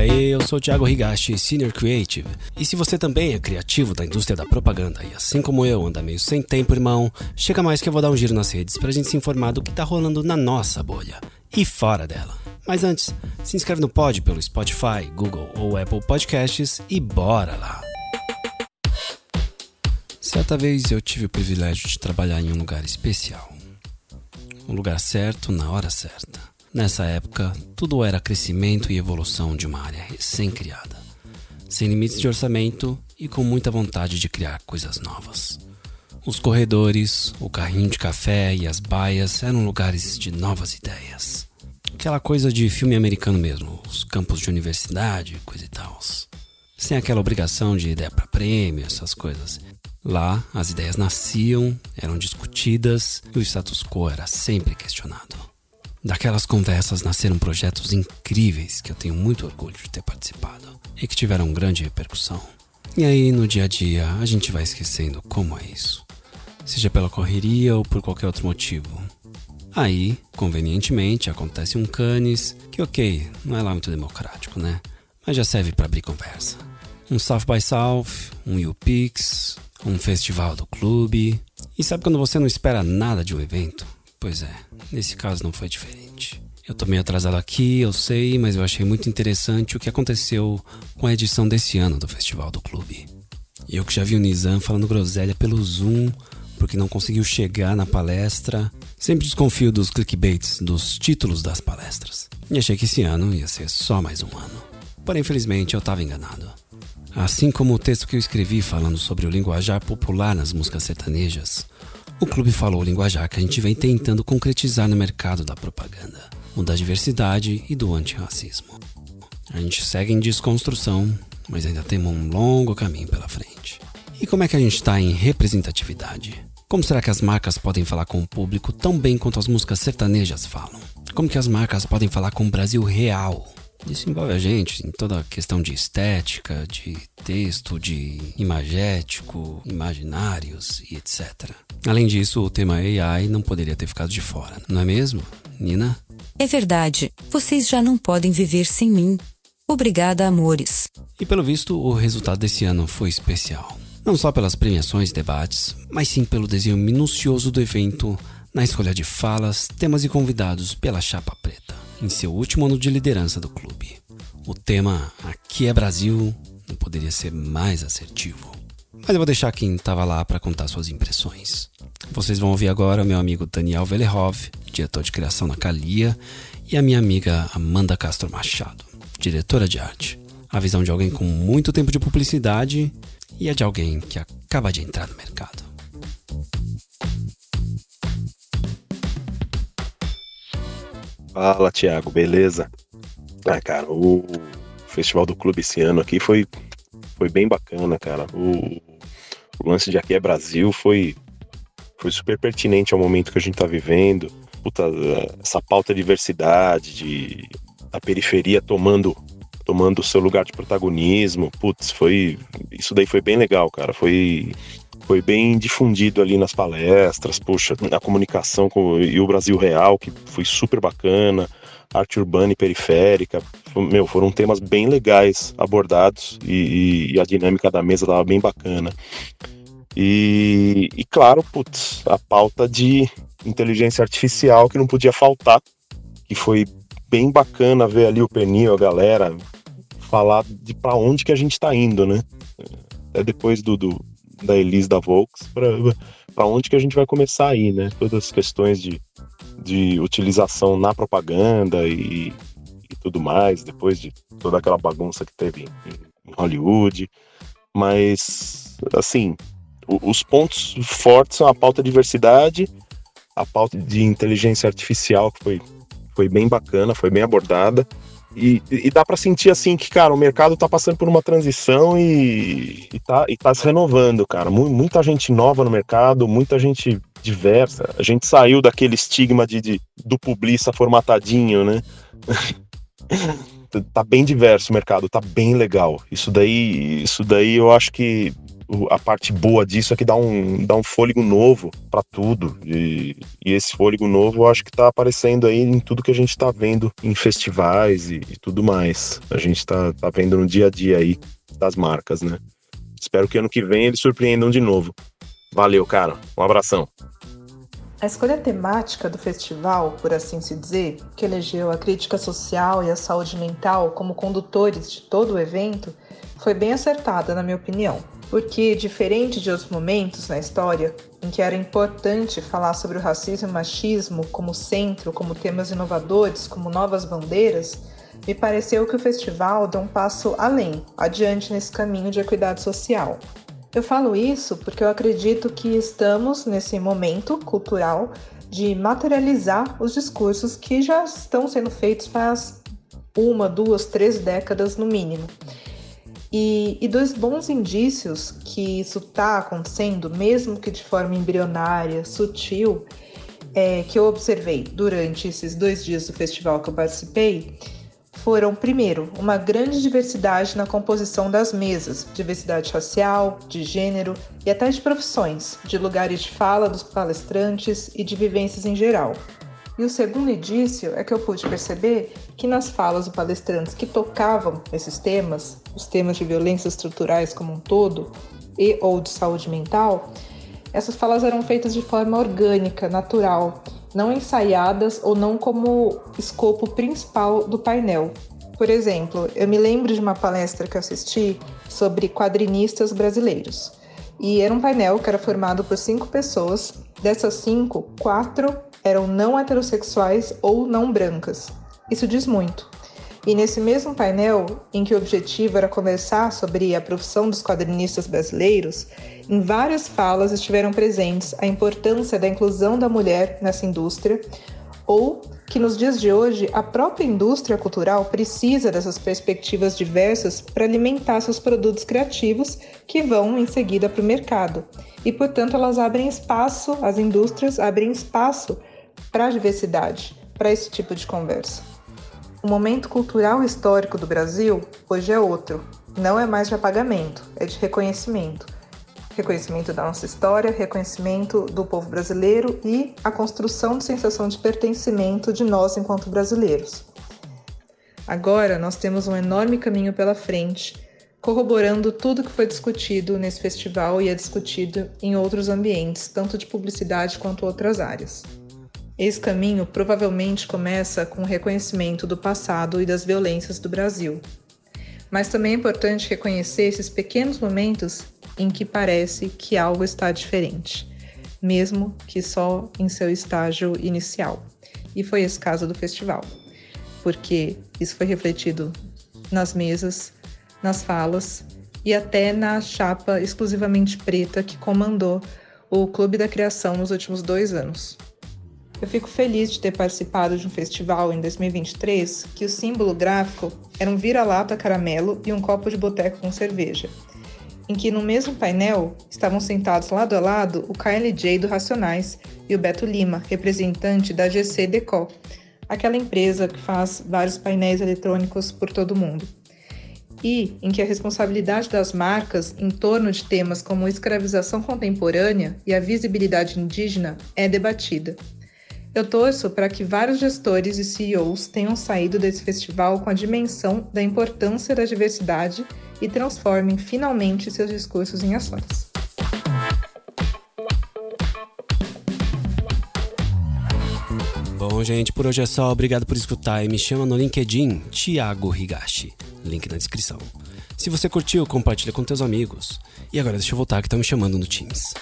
aí, eu sou Thiago Higashi, Senior Creative. E se você também é criativo da indústria da propaganda e assim como eu anda meio sem tempo, irmão, chega mais que eu vou dar um giro nas redes pra gente se informar do que tá rolando na nossa bolha e fora dela. Mas antes, se inscreve no pod pelo Spotify, Google ou Apple Podcasts e bora lá! Certa vez eu tive o privilégio de trabalhar em um lugar especial. O lugar certo na hora certa. Nessa época, tudo era crescimento e evolução de uma área recém-criada, sem limites de orçamento e com muita vontade de criar coisas novas. Os corredores, o carrinho de café e as baias eram lugares de novas ideias. Aquela coisa de filme americano mesmo, os campos de universidade, coisa e tal. Sem aquela obrigação de ideia para prêmio, essas coisas. Lá, as ideias nasciam, eram discutidas e o status quo era sempre questionado. Daquelas conversas nasceram projetos incríveis que eu tenho muito orgulho de ter participado e que tiveram grande repercussão. E aí, no dia a dia, a gente vai esquecendo como é isso, seja pela correria ou por qualquer outro motivo. Aí, convenientemente, acontece um canis que, ok, não é lá muito democrático, né? Mas já serve para abrir conversa. Um South by South, um UPix, um festival do clube. E sabe quando você não espera nada de um evento? Pois é, nesse caso não foi diferente. Eu tô meio atrasado aqui, eu sei, mas eu achei muito interessante o que aconteceu com a edição desse ano do Festival do Clube. Eu que já vi o Nizam falando groselha pelo Zoom, porque não conseguiu chegar na palestra. Sempre desconfio dos clickbaits, dos títulos das palestras. E achei que esse ano ia ser só mais um ano. Porém, infelizmente, eu estava enganado. Assim como o texto que eu escrevi falando sobre o linguajar popular nas músicas sertanejas, o clube falou o linguajar que a gente vem tentando concretizar no mercado da propaganda, o da diversidade e do antirracismo. A gente segue em desconstrução, mas ainda temos um longo caminho pela frente. E como é que a gente está em representatividade? Como será que as marcas podem falar com o público tão bem quanto as músicas sertanejas falam? Como que as marcas podem falar com o Brasil real? Isso envolve a gente em toda a questão de estética, de texto, de imagético, imaginários e etc. Além disso, o tema AI não poderia ter ficado de fora, não é mesmo, Nina? É verdade. Vocês já não podem viver sem mim. Obrigada, amores. E pelo visto, o resultado desse ano foi especial. Não só pelas premiações e debates, mas sim pelo desenho minucioso do evento, na escolha de falas, temas e convidados pela chapa preta em seu último ano de liderança do clube. O tema Aqui é Brasil não poderia ser mais assertivo. Mas eu vou deixar quem estava lá para contar suas impressões. Vocês vão ouvir agora o meu amigo Daniel Velerov, diretor de criação na Calia, e a minha amiga Amanda Castro Machado, diretora de arte. A visão de alguém com muito tempo de publicidade e a de alguém que acaba de entrar no mercado. Fala, Thiago, beleza? Ah, cara, o Festival do Clube esse ano aqui foi, foi bem bacana, cara. O, o lance de Aqui é Brasil foi, foi super pertinente ao momento que a gente tá vivendo. Puta, essa pauta de diversidade, de a periferia tomando tomando o seu lugar de protagonismo. Putz, foi isso daí foi bem legal, cara. Foi foi bem difundido ali nas palestras, puxa, a comunicação com e o Brasil Real, que foi super bacana, arte urbana e periférica, meu, foram temas bem legais abordados e, e a dinâmica da mesa estava bem bacana. E, e claro, putz, a pauta de inteligência artificial que não podia faltar, que foi bem bacana ver ali o Penil, a galera, falar de para onde que a gente está indo, né? Até depois do, do, da Elise da Volks para onde que a gente vai começar aí, né? Todas as questões de, de utilização na propaganda e, e tudo mais, depois de toda aquela bagunça que teve em, em Hollywood. Mas, assim, os pontos fortes são a pauta de diversidade, a pauta de inteligência artificial, que foi, foi bem bacana, foi bem abordada, e, e dá para sentir assim que, cara, o mercado tá passando por uma transição e, e, tá, e tá se renovando, cara. Muita gente nova no mercado, muita gente diversa. A gente saiu daquele estigma de, de do publista formatadinho, né? tá bem diverso o mercado, tá bem legal. Isso daí, isso daí eu acho que a parte boa disso é que dá um, dá um fôlego novo para tudo. E, e, esse fôlego novo eu acho que tá aparecendo aí em tudo que a gente tá vendo em festivais e, e tudo mais. A gente tá, tá vendo no dia a dia aí das marcas, né? Espero que ano que vem eles surpreendam de novo. Valeu, cara. Um abração. A escolha temática do festival, por assim se dizer, que elegeu a crítica social e a saúde mental como condutores de todo o evento, foi bem acertada, na minha opinião. Porque, diferente de outros momentos na história em que era importante falar sobre o racismo e o machismo como centro, como temas inovadores, como novas bandeiras, me pareceu que o festival deu um passo além, adiante nesse caminho de equidade social. Eu falo isso porque eu acredito que estamos nesse momento cultural de materializar os discursos que já estão sendo feitos faz uma, duas, três décadas no mínimo. E, e dois bons indícios que isso está acontecendo, mesmo que de forma embrionária, sutil, é, que eu observei durante esses dois dias do festival que eu participei, foram, primeiro, uma grande diversidade na composição das mesas, diversidade racial, de gênero e até de profissões, de lugares de fala dos palestrantes e de vivências em geral. E o segundo indício é que eu pude perceber que nas falas dos palestrantes que tocavam esses temas, os temas de violências estruturais como um todo, e ou de saúde mental, essas falas eram feitas de forma orgânica, natural, não ensaiadas ou não como escopo principal do painel. Por exemplo, eu me lembro de uma palestra que assisti sobre quadrinistas brasileiros. E era um painel que era formado por cinco pessoas. Dessas cinco, quatro eram não heterossexuais ou não brancas. Isso diz muito. E nesse mesmo painel, em que o objetivo era conversar sobre a profissão dos quadrinistas brasileiros, em várias falas estiveram presentes a importância da inclusão da mulher nessa indústria, ou que nos dias de hoje a própria indústria cultural precisa dessas perspectivas diversas para alimentar seus produtos criativos que vão em seguida para o mercado. E, portanto, elas abrem espaço, as indústrias abrem espaço para a diversidade, para esse tipo de conversa. O momento cultural histórico do Brasil hoje é outro. Não é mais de apagamento, é de reconhecimento. Reconhecimento da nossa história, reconhecimento do povo brasileiro e a construção de sensação de pertencimento de nós enquanto brasileiros. Agora nós temos um enorme caminho pela frente, corroborando tudo que foi discutido nesse festival e é discutido em outros ambientes, tanto de publicidade quanto outras áreas. Esse caminho provavelmente começa com o reconhecimento do passado e das violências do Brasil. Mas também é importante reconhecer esses pequenos momentos em que parece que algo está diferente, mesmo que só em seu estágio inicial. E foi esse caso do festival, porque isso foi refletido nas mesas, nas falas e até na chapa exclusivamente preta que comandou o Clube da Criação nos últimos dois anos. Eu fico feliz de ter participado de um festival em 2023 que o símbolo gráfico era um vira-lata caramelo e um copo de boteco com cerveja, em que no mesmo painel estavam sentados lado a lado o KLJ do Racionais e o Beto Lima, representante da GC Deco, aquela empresa que faz vários painéis eletrônicos por todo o mundo. E em que a responsabilidade das marcas em torno de temas como escravização contemporânea e a visibilidade indígena é debatida. Eu torço para que vários gestores e CEOs tenham saído desse festival com a dimensão da importância da diversidade e transformem finalmente seus discursos em ações. Bom, gente, por hoje é só. Obrigado por escutar e me chama no LinkedIn Thiago Higashi. Link na descrição. Se você curtiu, compartilha com teus amigos. E agora deixa eu voltar que tá me chamando no Teams.